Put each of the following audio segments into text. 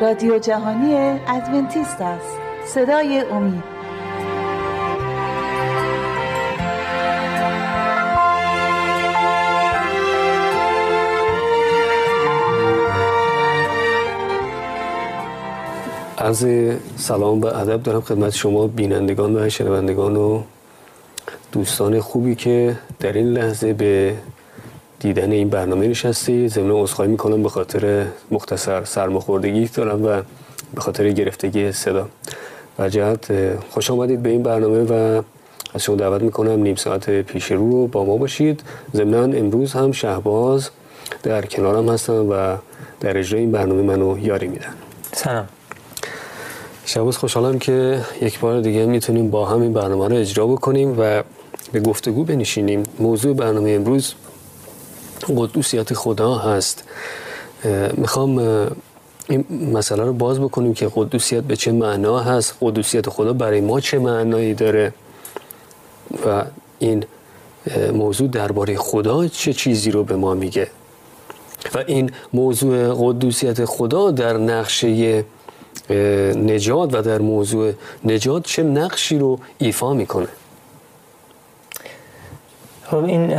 رادیو جهانی ادونتیست است. صدای امید. عرض سلام و ادب دارم خدمت شما بینندگان و شنوندگان و دوستان خوبی که در این لحظه به دیدن این برنامه نشستی ضمن عذرخواهی می‌کنم به خاطر مختصر سرماخوردگی دارم و به خاطر گرفتگی صدا. و جهت خوش آمدید به این برنامه و از شما دعوت می‌کنم نیم ساعت پیش رو رو با ما باشید. ضمنا امروز هم شهباز در کنارم هستم و در اجرای این برنامه منو یاری میدن. سلام. شباز خوشحالم که یک بار دیگه می‌تونیم با هم این برنامه رو اجرا بکنیم و به گفتگو بنشینیم. موضوع برنامه امروز قدوسیت خدا هست. می‌خوام این مسئله رو باز بکنیم که قدوسیت به چه معنا هست قدوسیت خدا برای ما چه معنایی داره و این موضوع درباره خدا چه چیزی رو به ما میگه. و این موضوع قدوسیت خدا در نقشه نجات و در موضوع نجات چه نقشی رو ایفا می‌کنه؟ خب این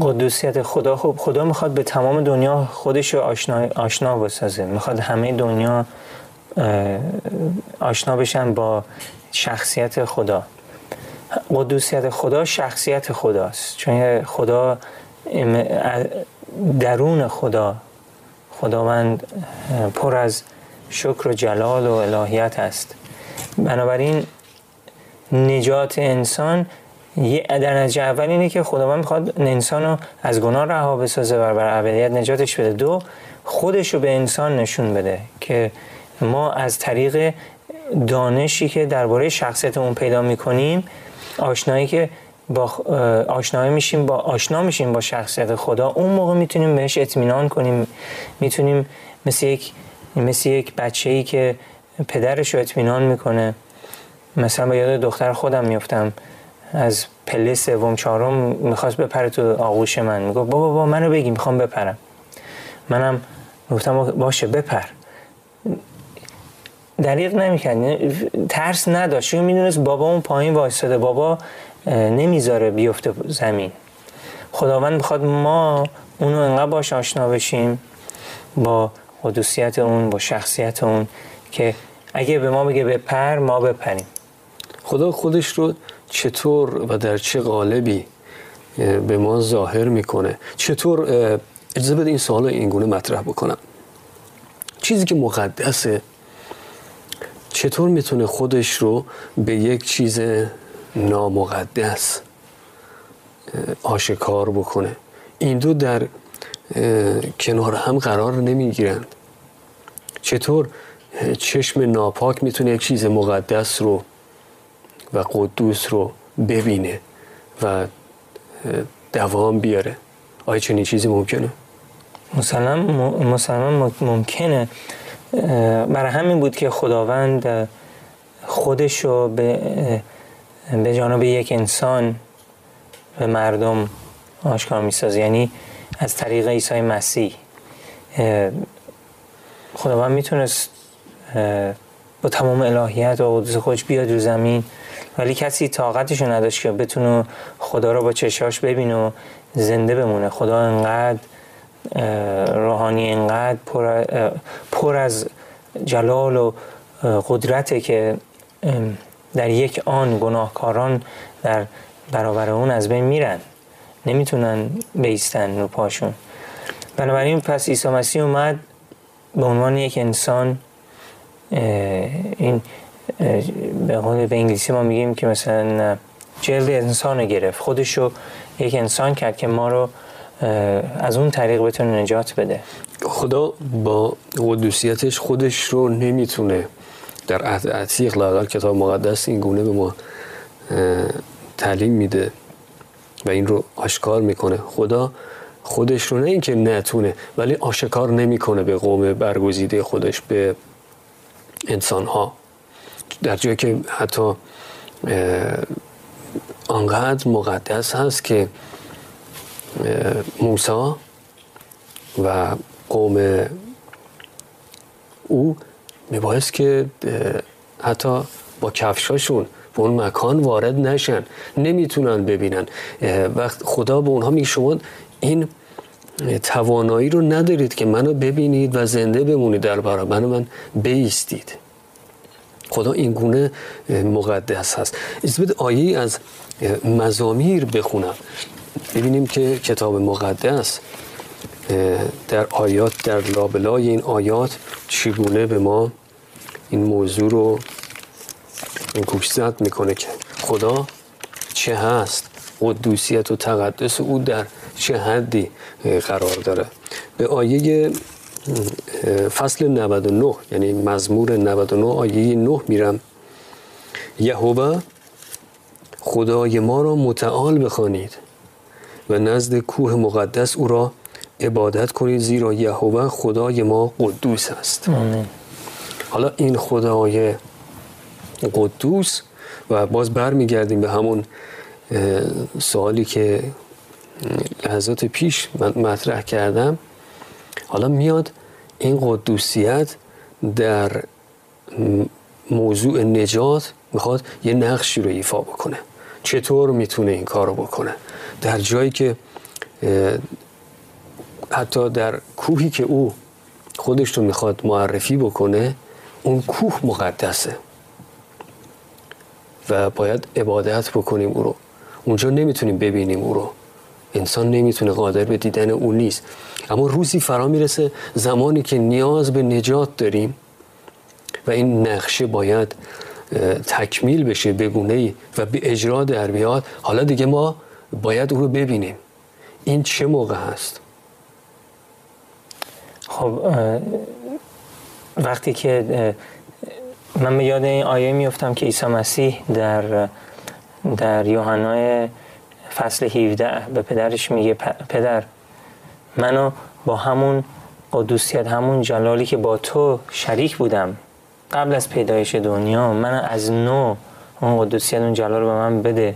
قدوسیت خدا. خب خدا می‌خواد به تمام دنیا خودش رو آشنا, آشنا بسازه. می‌خواد همه دنیا آشنا بشن با شخصیت خدا. قدوسیت خدا شخصیت خداست. چون خدا درون خدا. خداوند پر از شکر و جلال و الهیت است. بنابراین نجات انسان یه در نتیجه اول اینه که خداوند می‌خواد انسان رو از گناه رها بسازه و بر ابدیت نجاتش بده. دو خودش رو به انسان نشون بده که ما از طریق دانشی که درباره شخصیت اون پیدا می‌کنیم آشنایی که با آشنایی میشیم با آشنا میشیم با شخصیت خدا اون موقع می‌تونیم بهش اطمینان کنیم. می‌تونیم مثل یک مثل یک بچه ای که پدرش رو اطمینان می‌کنه. مثلا به یاد دختر خودم میفتم از پله سوم چهارم می‌خواست بپره تو آغوش من. میگو بابا بابا منو بگی می‌خوام بپرم. منم گفتم باشه بپر. دریغ نمی‌کرد. ترس نداشت. چون می‌دونست بابا اون پایین وایستاده. بابا نمی‌ذاره بیفته زمین. خداوند می‌خواد ما اونو انقدر باش آشنا بشیم با قدوسیت اون با شخصیت اون که اگه به ما بگه بپر ما بپریم. خدا خودش رو چطور و در چه قالبی به ما ظاهر می‌کنه. چطور اجازه بده این سوال اینگونه مطرح بکنم. چیزی که مقدسه چطور می‌تونه خودش رو به یک چیز نامقدس آشکار بکنه؟ این دو در کنار هم قرار نمی‌گیرند. چطور چشم ناپاک می‌تونه یک چیز مقدس رو و قدوس رو ببینه و دوام بیاره. آیا چنین چیزی ممکنه؟ مسلما ممکنه. برای همین بود که خداوند خودش رو به, به جانب یک انسان به مردم آشکار می‌سازه. یعنی از طریق عیسی مسیح. خداوند می‌تونست با تمام الهیت و قدس خودش بیاد رو زمین. ولی کسی طاقتش نداشت که بتونه خدا رو با چشاش ببینه و زنده بمونه. خدا انقدر روحانی انقدر پر, پر از جلال و قدرته که در یک آن گناهکاران در برابر اون از بین میرن. نمی‌تونن بیستن رو پاشون. بنابراین پس عیسی مسیح اومد به عنوان یک انسان این به قول به انگلیسی ما میگیم که مثلا جلد انسان گرفت. خودشو یک انسان کرد که ما رو از اون طریق بتونه نجات بده. خدا با قدوسیتش خودش رو نمی‌تونه در عهد عتیق لاغر کتاب مقدس این گونه به ما تعلیم میده و این رو آشکار می‌کنه. خدا خودش رو نه اینکه نتونه ولی آشکار نمی‌کنه به قوم برگزیده خودش به انسان ها در جایی که حتی آنقدر مقدس هست که موسا و قوم او میبایست که حتی با کفشاشون به اون مکان وارد نشن نمی‌تونن ببینن. وقت خدا به اونها میگه این توانایی رو ندارید که منو ببینید و زنده بمونید در برابر من بیستید. خدا این گونه مقدس هست. از آیه از مزامیر بخونم. ببینیم که کتاب مقدس در آیات در لابلای این آیات چگونه به ما این موضوع رو گوشزد می‌کنه که خدا چه هست؟ قدوسیت و تقدس او در چه حدی قرار داره؟ به آیه فصل 99 یعنی مزمور 99 آیه 9 میرم. یهوه خدای ما را متعال بخوانید و نزد کوه مقدس او را عبادت کنید زیرا یهوه خدای ما قدوس است. حالا این خدای قدوس و باز برمیگردیم به همون سوالی که لحظات پیش من مطرح کردم. حالا میاد این قدوسیت در موضوع نجات می‌خواد یه نقشی رو ایفا بکنه. چطور می‌تونه این کار رو بکنه؟ در جایی که حتی در کوهی که او خودش رو می‌خواد معرفی بکنه اون کوه مقدسه و باید عبادت بکنیم او رو. اونجا نمی‌تونیم ببینیم او رو. انسان نمی‌تونه قادر به دیدن او نیست. اما روزی فرا می‌رسه زمانی که نیاز به نجات داریم و این نقشه باید تکمیل بشه بگونه ای و به اجرا در بیاد. حالا دیگه ما باید او رو ببینیم. این چه موقع هست؟ خب وقتی که من به یاد این آیه میفتم که عیسی مسیح در در یوحنا فصل 17 به پدرش میگه پدر منو با همون قدوسیت همون جلالی که با تو شریک بودم قبل از پیدایش دنیا من از نو اون قدوسیت اون جلال رو به من بده.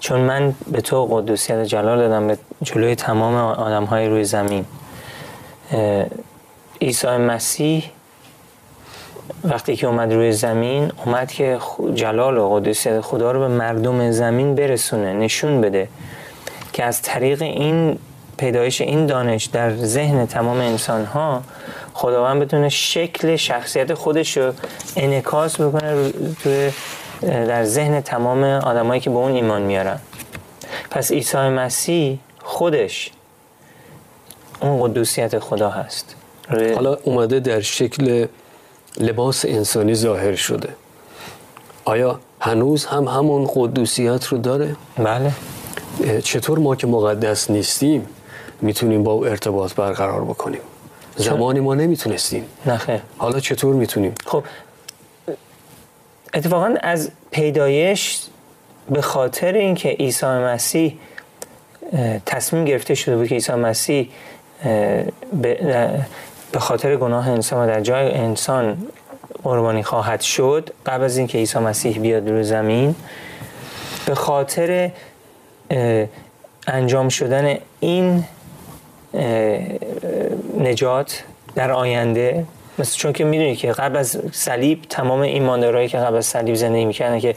چون من به تو قدوسیت جلال دادم به جلوی تمام آدم های روی زمین. عیسی مسیح وقتی که اومد روی زمین اومد که جلال و قدوسیت خدا رو به مردم زمین برسونه نشون بده که از طریق این پیدایش این دانش در ذهن تمام انسان ها خداوند بتونه شکل شخصیت خودش رو انکاس بکنه توی در ذهن تمام آدمایی که به اون ایمان میارن. پس عیسی مسیح خودش اون قدوسیت خدا هست. حالا اومده در شکل لباس انسانی ظاهر شده. آیا هنوز هم همون قدوسیت رو داره؟ بله. چطور ما که مقدس نیستیم می‌تونیم با او ارتباط برقرار بکنیم؟ زمانی ما نمی‌تونستیم. نه حالا چطور می‌تونیم؟ خب اتفاقا از پیدایش به خاطر اینکه عیسی مسیح تصمیم گرفته شده بود که عیسی مسیح به خاطر گناه انسان و در جای انسان قربانی خواهد شد قبل از اینکه عیسی مسیح بیاد روی زمین به خاطر انجام شدن این نجات در آینده مثل چون که می‌دونی که قبل از صلیب تمام ایماندارایی که قبل از صلیب زندگی می‌کردن که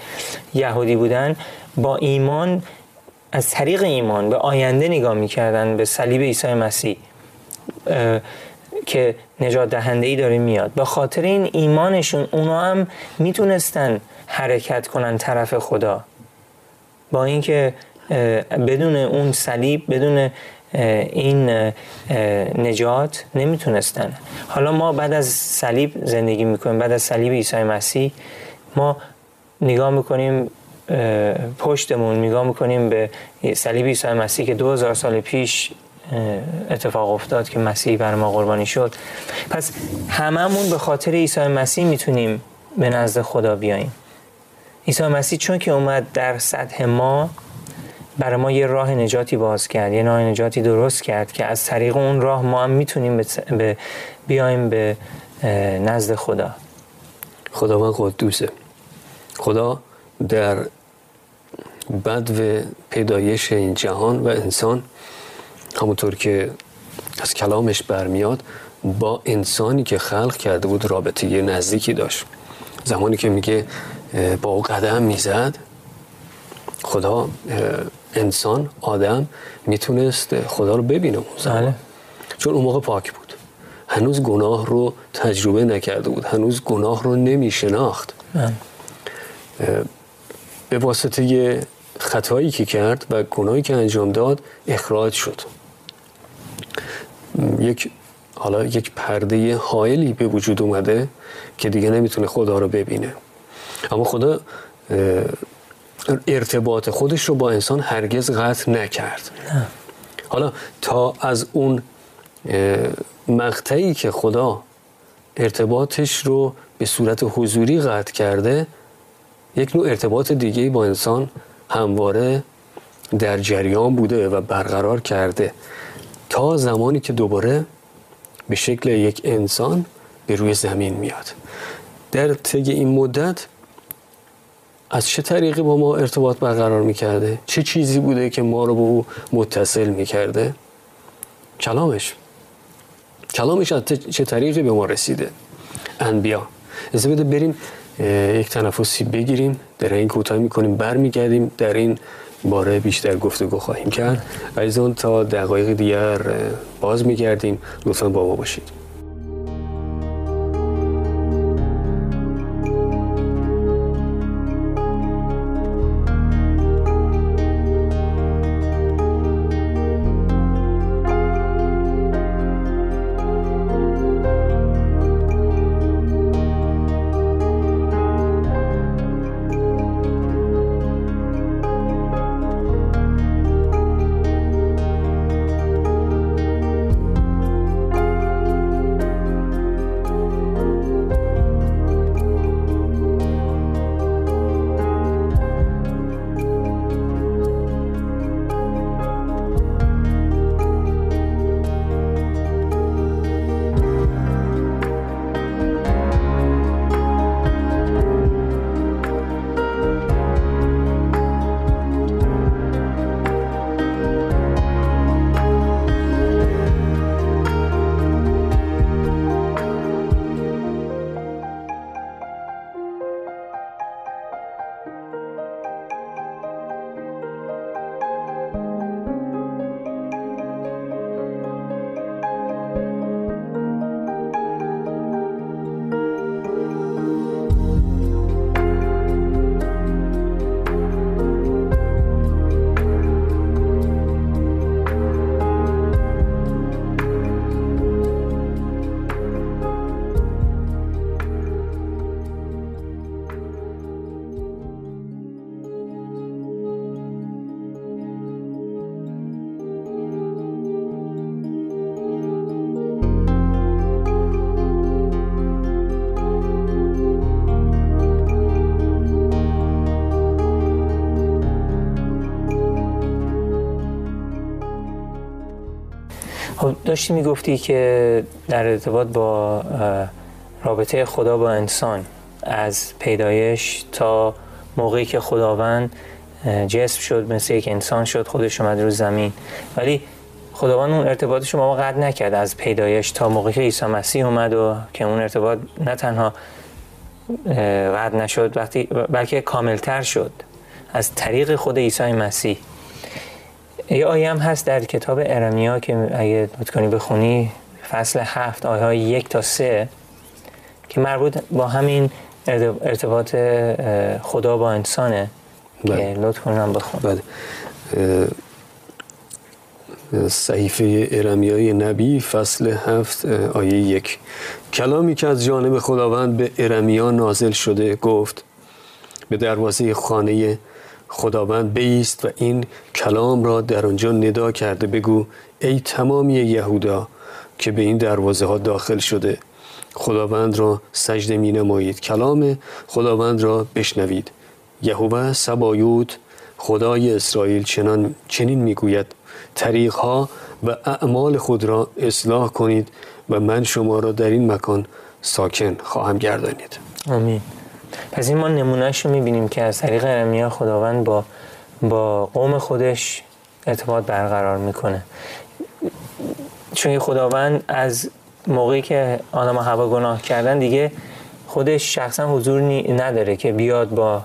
یهودی بودن با ایمان از طریق ایمان به آینده نگاه می‌کردن به صلیب عیسی مسیح. که نجات دهنده ای داره میاد. به خاطر این ایمانشون اونا هم می‌تونستن حرکت کنن طرف خدا. با اینکه بدون اون صلیب بدون این نجات نمی‌تونستن. حالا ما بعد از صلیب زندگی می‌کنیم. بعد از صلیب عیسی مسیح ما نگاه می‌کنیم پشتمون نگاه می‌کنیم به صلیب عیسی مسیح که 2000 سال پیش اتفاق افتاد که مسیح بر ما قربانی شد. پس هممون به خاطر عیسی مسیح می‌تونیم به نزد خدا بیاییم. عیسی مسیح چون که اومد در سطح ما برای ما یه راه نجاتی باز کرد یه راه نجاتی درست کرد که از طریق اون راه ما هم می‌تونیم به بیایم به نزد خدا. خداوند قدوسه. خدا در بدو پیدایش این جهان و انسان همونطور که از کلامش برمیاد با انسانی که خلق کرده بود رابطه نزدیکی داشت. زمانی که میگه با او قدم می‌زد خدا انسان آدم می‌تونست خدا رو ببینه اون زمان. بله. چون اون موقع پاک بود. هنوز گناه رو تجربه نکرده بود. هنوز گناه رو نمیشناخت. بله. به واسطه خطایی که کرد و گناهی که انجام داد اخراج شد. یک حالا یک پرده حائلی به وجود اومده که دیگه نمی‌تونه خدا رو ببینه. اما خدا ارتباط خودش رو با انسان هرگز قطع نکرد. حالا تا از اون مقطعی که خدا ارتباطش رو به صورت حضوری قطع کرده یک نوع ارتباط دیگه با انسان همواره در جریان بوده و برقرار کرده. تا زمانی که دوباره به شکل یک انسان به روی زمین میاد. در طی این مدت از چه طریقی با ما ارتباط برقرار می‌کرده؟ چه چیزی بوده که ما رو به او متصل می‌کرده؟ کلامش. کلامش از چه طریقی به ما رسیده؟ انبیا از بده بریم یک تنفسی بگیریم در این کوتاه می‌کنیم برمیگردیم در این باره بیشتر گفتگو خواهیم کرد. و تا دقایق دیگر باز میگردیم. لطفا با ما باشید. خب داشتی می‌گفتی که در ارتباط با رابطه خدا با انسان از پیدایش تا موقعی که خداوند جسم شد مثل یک انسان شد خودش اومد رو زمین. ولی خداوند اون ارتباطش رو ما قطع نکرد از پیدایش تا موقعی که عیسی مسیح اومد و که اون ارتباط نه تنها قطع نشد وقتی بلکه کاملتر شد. از طریق خود عیسی مسیح. یه آیه هم هست در کتاب ارمیا که اگه کنی بخونی فصل هفت آیه های یک تا سه که مربوط با همین ارتباط خدا با انسانه بله. که لطف کنم بخون بله. صحیفه ارمیای نبی فصل هفت آیه یک. کلامی که از جانب خداوند به ارمیا نازل شده گفت به دروازه خانه خداوند بیست و این کلام را در آنجا ندا کرده بگو ای تمامی یهودا که به این دروازه ها داخل شده. خداوند را سجده می نمایید. کلام خداوند را بشنوید. یهوه سبایوت خدای اسرائیل چنان چنین می‌گوید. ها و اعمال خود را اصلاح کنید و من شما را در این مکان ساکن خواهم گردانید. آمین. پس این ما نمونهش رو می‌بینیم که از طریق ارمیا خداوند با با قوم خودش ارتباط برقرار می‌کنه. چون خداوند از موقعی که آدم هوا گناه کردن دیگه خودش شخصا حضور نداره که بیاد با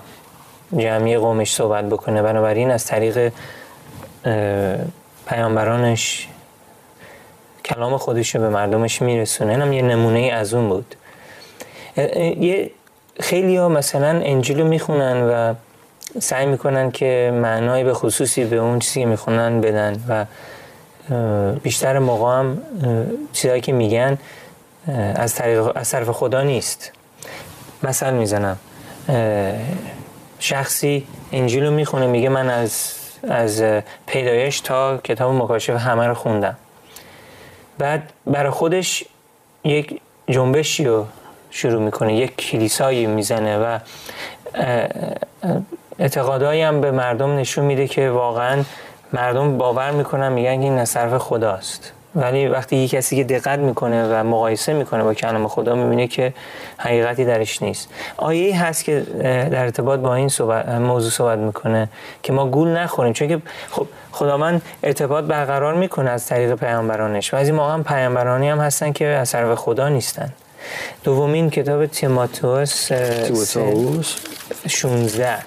جمعی قومش صحبت بکنه. بنابراین از طریق پیامبرانش کلام خودش رو به مردمش میرسونه. اینم یه نمونه از اون بود. یه خیلی ها مثلا انجیل می‌خونن و سعی می‌کنن که معنای به خصوصی به اون چیزی که می‌خونن بدن و بیشتر موقع هم چیزهایی که میگن از طریق از طرف خدا نیست. مثل می‌زنم شخصی انجیل رو می‌خونه میگه من از از پیدایش تا کتاب مکاشف همه رو خوندم. بعد برای خودش یک جنبشی رو شروع می‌کنه. یک کلیسایی می‌زنه و اعتقادایی هم به مردم نشون میده که واقعا مردم باور می‌کنن میگن این از خداست. ولی وقتی یک کسی که دقت می‌کنه و مقایسه می‌کنه با کلام خدا می‌بینه که حقیقتی درش نیست. آیه هست که در ارتباط با این صحبت، موضوع صحبت می‌کنه که ما گول نخوریم. چون که خب خداوند ارتباط برقرار می‌کنه از طریق پیامبرانش. و از این موقع پیامبرانی هم هستن که از طرف خدا نیستن. دومین کتاب تیماتوس تیماتوس 16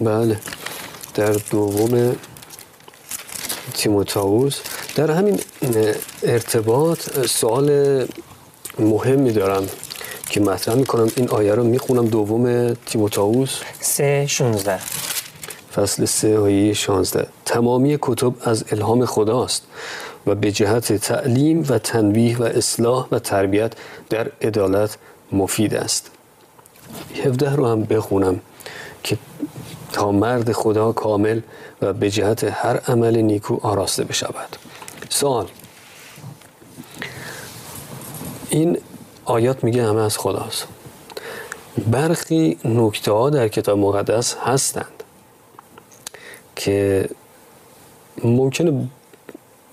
بله. در دوم تیموتائوس در همین ارتباط سوال مهمی دارم که مطرح می‌کنم. این آیه رو می‌خونم. دوم تیموتائوس 3 16 فصل 3 آیه 16 تمامی کتب از الهام خداست. و به جهت تعلیم و تنبیه و اصلاح و تربیت در عدالت مفید است. 17 رو هم بخونم که تا مرد خدا کامل و به جهت هر عمل نیکو آراسته بشود. سوال. این آیات میگه همه از خداست. برخی نکته ها در کتاب مقدس هستند که ممکنه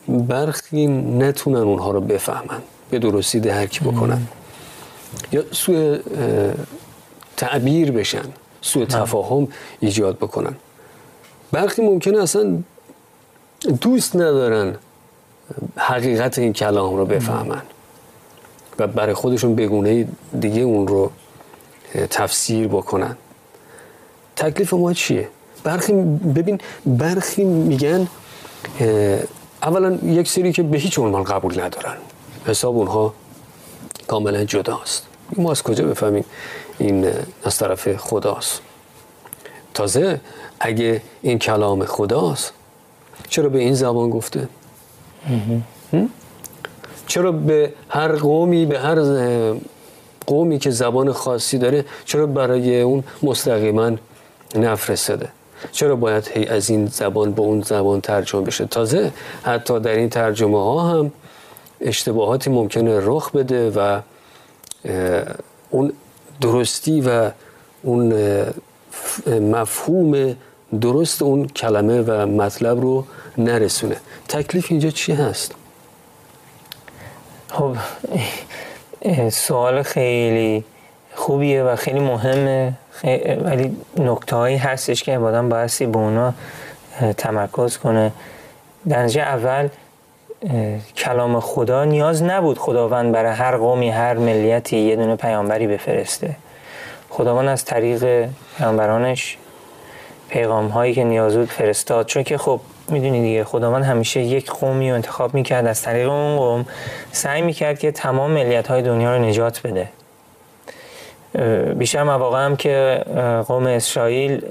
برخی نتونن اونها رو بفهمن به درستی درک بکنن. یا سوء تعبیر بشن سوء تفاهم ایجاد بکنن. برخی ممکنه اصلا دوست ندارن حقیقت این کلام رو بفهمن. و برای خودشون بگونه دیگه اون رو تفسیر بکنن. تکلیف ما چیه؟ برخی ببین برخی میگن اولا یک سری که به هیچ عنوان قبول ندارن. حساب اونها کاملا جداست. ما از کجا بفهمیم این از طرف خداست؟ تازه اگه این کلام خداست چرا به این زبان گفته؟ چرا به هر قومی به هر قومی که زبان خاصی داره چرا برای اون مستقیما نفرستاده چرا باید هی از این زبان به اون زبان ترجمه بشه؟ تازه حتی در این ترجمه ها هم اشتباهاتی ممکنه رخ بده و اون درستی و اون مفهوم درست اون کلمه و مطلب رو نرسونه. تکلیف اینجا چی هست؟ خب سوال خیلی خوبیه و خیلی مهمه. ولی نکته هایی هستش که آدم بایستی به اونا تمرکز کنه. در اول کلام خدا نیاز نبود خداوند برای هر قومی هر ملیتی یه دونه پیامبری بفرسته. خداوند از طریق پیامبرانش پیغام هایی که نیاز بود فرستاد. چون که خب می‌دونی دیگه خداوند همیشه یک قومی رو انتخاب می‌کرد. از طریق اون قوم سعی می‌کرد که تمام ملیت های دنیا رو نجات بده. بیشتر مواقع هم که قوم اسرائیل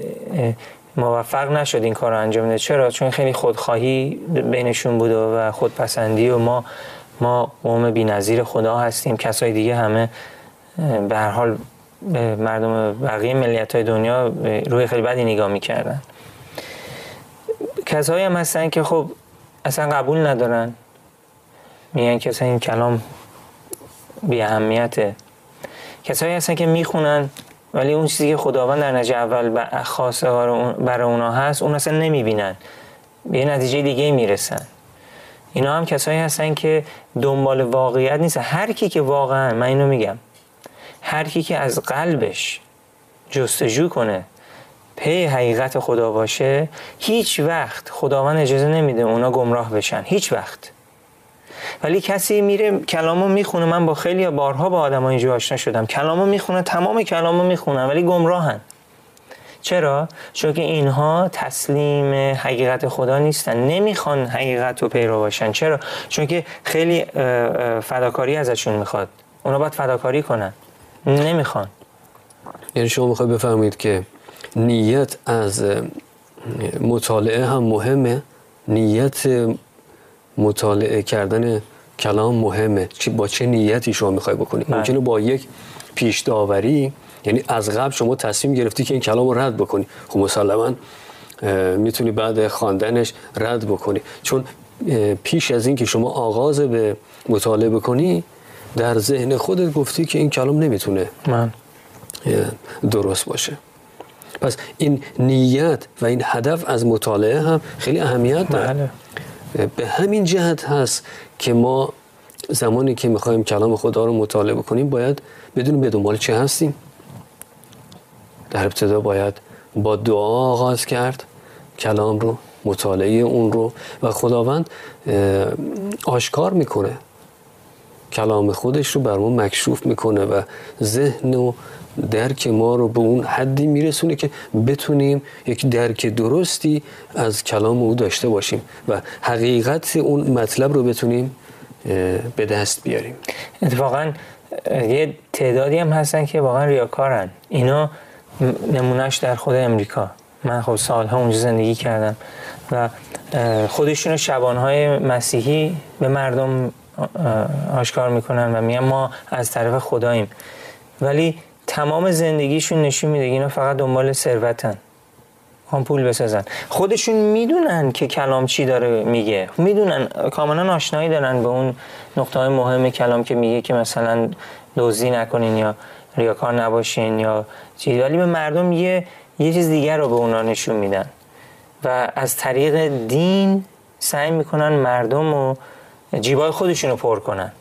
موفق نشد این کار رو انجام بده. چرا؟ چون خیلی خودخواهی بینشون بود و خودپسندی و ما ما قوم بی‌نظیر خدا هستیم. کسای دیگه همه به هر حال مردم بقیه ملیت های دنیا روی خیلی بدی نگاه می‌کردن. کسایی هم هستن که خب اصلا قبول ندارن. میگن که اصلا این کلام بی اهمیته کسایی هستن که می‌خونن ولی اون چیزی که خداوند در نجه اول خاصه برای اونا هست اون اصلا نمی‌بینن. به نتیجه دیگه می‌رسن. اینا هم کسایی هستن که دنبال واقعیت نیست هر کی که واقعا من اینو میگم. هر کی که از قلبش جستجو کنه پی حقیقت خدا باشه هیچ وقت خداوند اجازه نمیده اونا گمراه بشن. هیچ وقت. ولی کسی میره کلامو می‌خونه. من با خیلی بارها با آدم اینجا آشنا شدم. کلامو می‌خونه تمام کلامو می‌خونن ولی گمراهن. چرا؟ چون که اینها تسلیم حقیقت خدا نیستن. نمی‌خوان حقیقت رو پیرو باشن. چرا؟ چون که خیلی فداکاری ازشون می‌خواد. اونا باید فداکاری کنن. نمی‌خوان. یعنی شما می‌خوای بفهمید که نیت از مطالعه هم مهمه. نیت مطالعه کردن کلام مهمه با چه نیتی شما می‌خوای بکنی بله. ممکنه با یک پیش داوری یعنی از قبل شما تصمیم گرفتی که این کلام رو رد بکنی خب مسلما می‌تونی بعد خواندنش رد بکنی چون پیش از این که شما آغاز به مطالعه بکنی در ذهن خودت گفتی که این کلام نمی‌تونه من. درست باشه پس این نیت و این هدف از مطالعه هم خیلی اهمیت داره بله. به همین جهت هست که ما زمانی که می‌خوایم کلام خدا رو مطالعه بکنیم باید بدونیم به دنبال چه هستیم. در ابتدا باید با دعا آغاز کرد کلام رو مطالعه اون رو و خداوند آشکار می‌کنه. کلام خودش رو بر ما مکشوف می‌کنه و ذهن و درک ما رو به اون حدی میرسونه که بتونیم یک درک درستی از کلام او داشته باشیم و حقیقت اون مطلب رو بتونیم به دست بیاریم. اتفاقا یه تعدادی هم هستن که واقعا ریاکارن. اینا نمونهش در خود امریکا. من خب سالها اونجا زندگی کردم و خودشون شبانهای مسیحی به مردم آشکار می‌کنن و میگن ما از طرف خداییم. ولی تمام زندگیشون نشون میده اینا فقط دنبال ثروتن. هم پول بسازن. خودشون می‌دونن که کلام چی داره میگه. می‌دونن کاملا آشنایی دارن به اون نقطه های مهم کلام که میگه که مثلا دزدی نکنین یا ریاکار نباشین یا چیزی ولی به مردم یه یه چیز دیگر رو به اونا نشون میدن. و از طریق دین سعی می‌کنن مردم و جیبای خودشون رو پر کنن.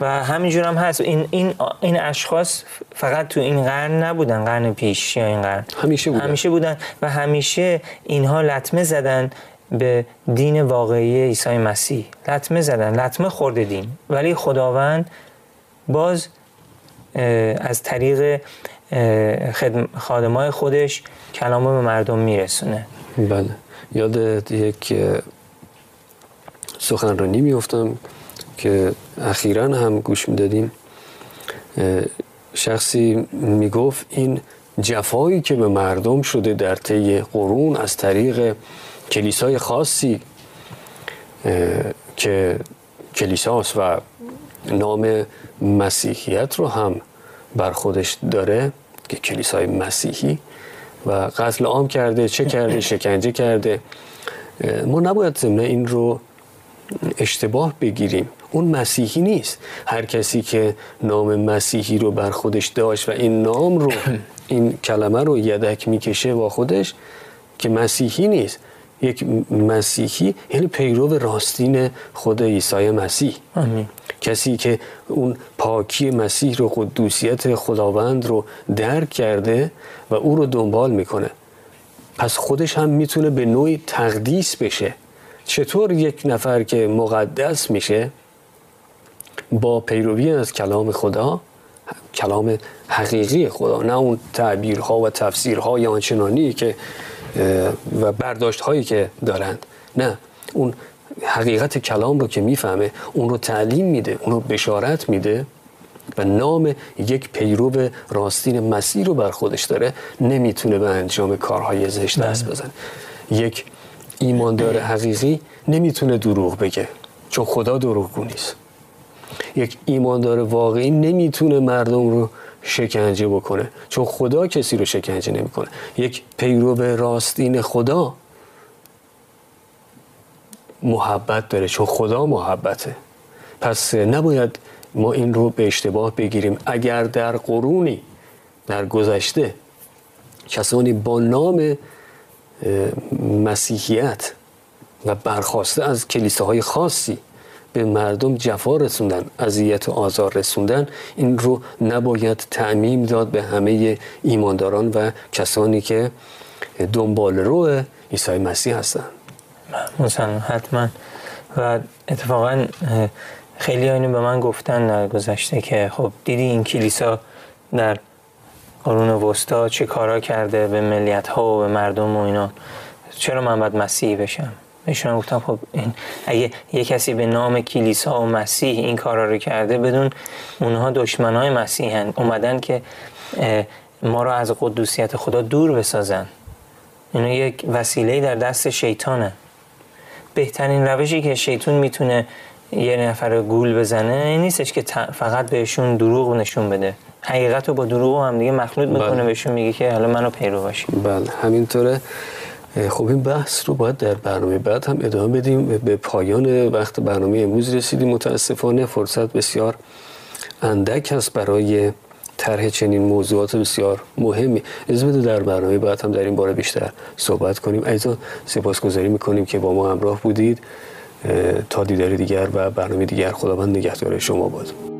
و همینجور هم هست. این, این, این اشخاص فقط تو این قرن نبودن قرن پیش یا این قرن. همیشه بودن. همیشه بودن و همیشه اینها لطمه زدن به دین واقعی عیسی مسیح. لطمه زدن لطمه خورده دین. ولی خداوند باز از طریق خادمای خودش کلامو به مردم میرسونه. بله. یاد یک سخنرانی میفتم که اخیرا هم گوش می‌دادیم شخصی می‌گفت این جفایی که به مردم شده در طی قرون از طریق کلیسای خاصی که کلیساست و نام مسیحیت رو هم بر خودش داره که کلیسای مسیحی و قتل عام کرده چه کرده شکنجه کرده ما نباید ضمن این رو اشتباه بگیریم. اون مسیحی نیست. هر کسی که نام مسیحی رو بر خودش داشت و این نام رو این کلمه رو یدک می‌کشه با خودش که مسیحی نیست. یک مسیحی یعنی پیرو راستین خود عیسی مسیح. کسی که اون پاکی مسیح رو قدوسیت خداوند رو درک کرده و او رو دنبال می‌کنه. پس خودش هم می‌تونه به نوعی تقدیس بشه. چطور یک نفر که مقدس میشه با پیروی از کلام خدا کلام حقیقی خدا نه اون تعبیرها و تفسیرهای آنچنانی که و برداشت هایی که دارند نه اون حقیقت کلام رو که می‌فهمه اون رو تعلیم میده اون رو بشارت میده و نام یک پیرو راستین مسیح رو بر خودش داره نمی‌تونه به انجام کارهای زشت دست بله. بزنه یک ایماندار حقیقی نمی‌تونه دروغ بگه چون خدا دروغگو نیست. یک ایماندار واقعی نمی‌تونه مردم رو شکنجه بکنه چون خدا کسی رو شکنجه نمی‌کنه. یک پیرو راستین خدا محبت داره چون خدا محبته. پس نباید ما این رو به اشتباه بگیریم. اگر در قرونی در گذشته کسانی با نام مسیحیت و برخواسته از کلیساهای خاصی به مردم جفا رسوندن اذیت و آزار رسوندن این رو نباید تعمیم داد به همه ایمانداران و کسانی که دنبال رو عیسی مسیح هستند مثلا حتما. و اتفاقا خیلی اینو به من گفتن در گذشته که خب دیدی این کلیسا در قرون وسطا چه کارا کرده به ملیت ها و به مردم و اینا. چرا من باید مسیحی بشم؟ بهشون گفتم خب این اگه یه کسی به نام کلیسا و مسیح این کارا رو کرده بدون اونها دشمن های هن. اومدن که ما رو از قدوسیت خدا دور بسازن. اینو یک وسیله در دست شیطانه. بهترین روشی که شیطان می‌تونه یه نفر گول بزنه این نیستش که فقط بهشون دروغ نشون بده. حقیقت رو با دروغ هم دیگه مخلوط می‌کنه بله. بهشون میگه که حالا منو پیرو باشی. بله همینطوره. خب این بحث رو باید در برنامه بعد هم ادامه بدیم. به پایان وقت برنامه امروز رسیدیم. متاسفانه فرصت بسیار اندک است برای طرح چنین موضوعات بسیار مهمی. از بده در برنامه بعد هم در این باره بیشتر صحبت کنیم. ایضا سپاسگزاری می‌کنیم که با ما همراه بودید. تا دیدار دیگر و برنامه دیگر خداوند نگهدار شما باد.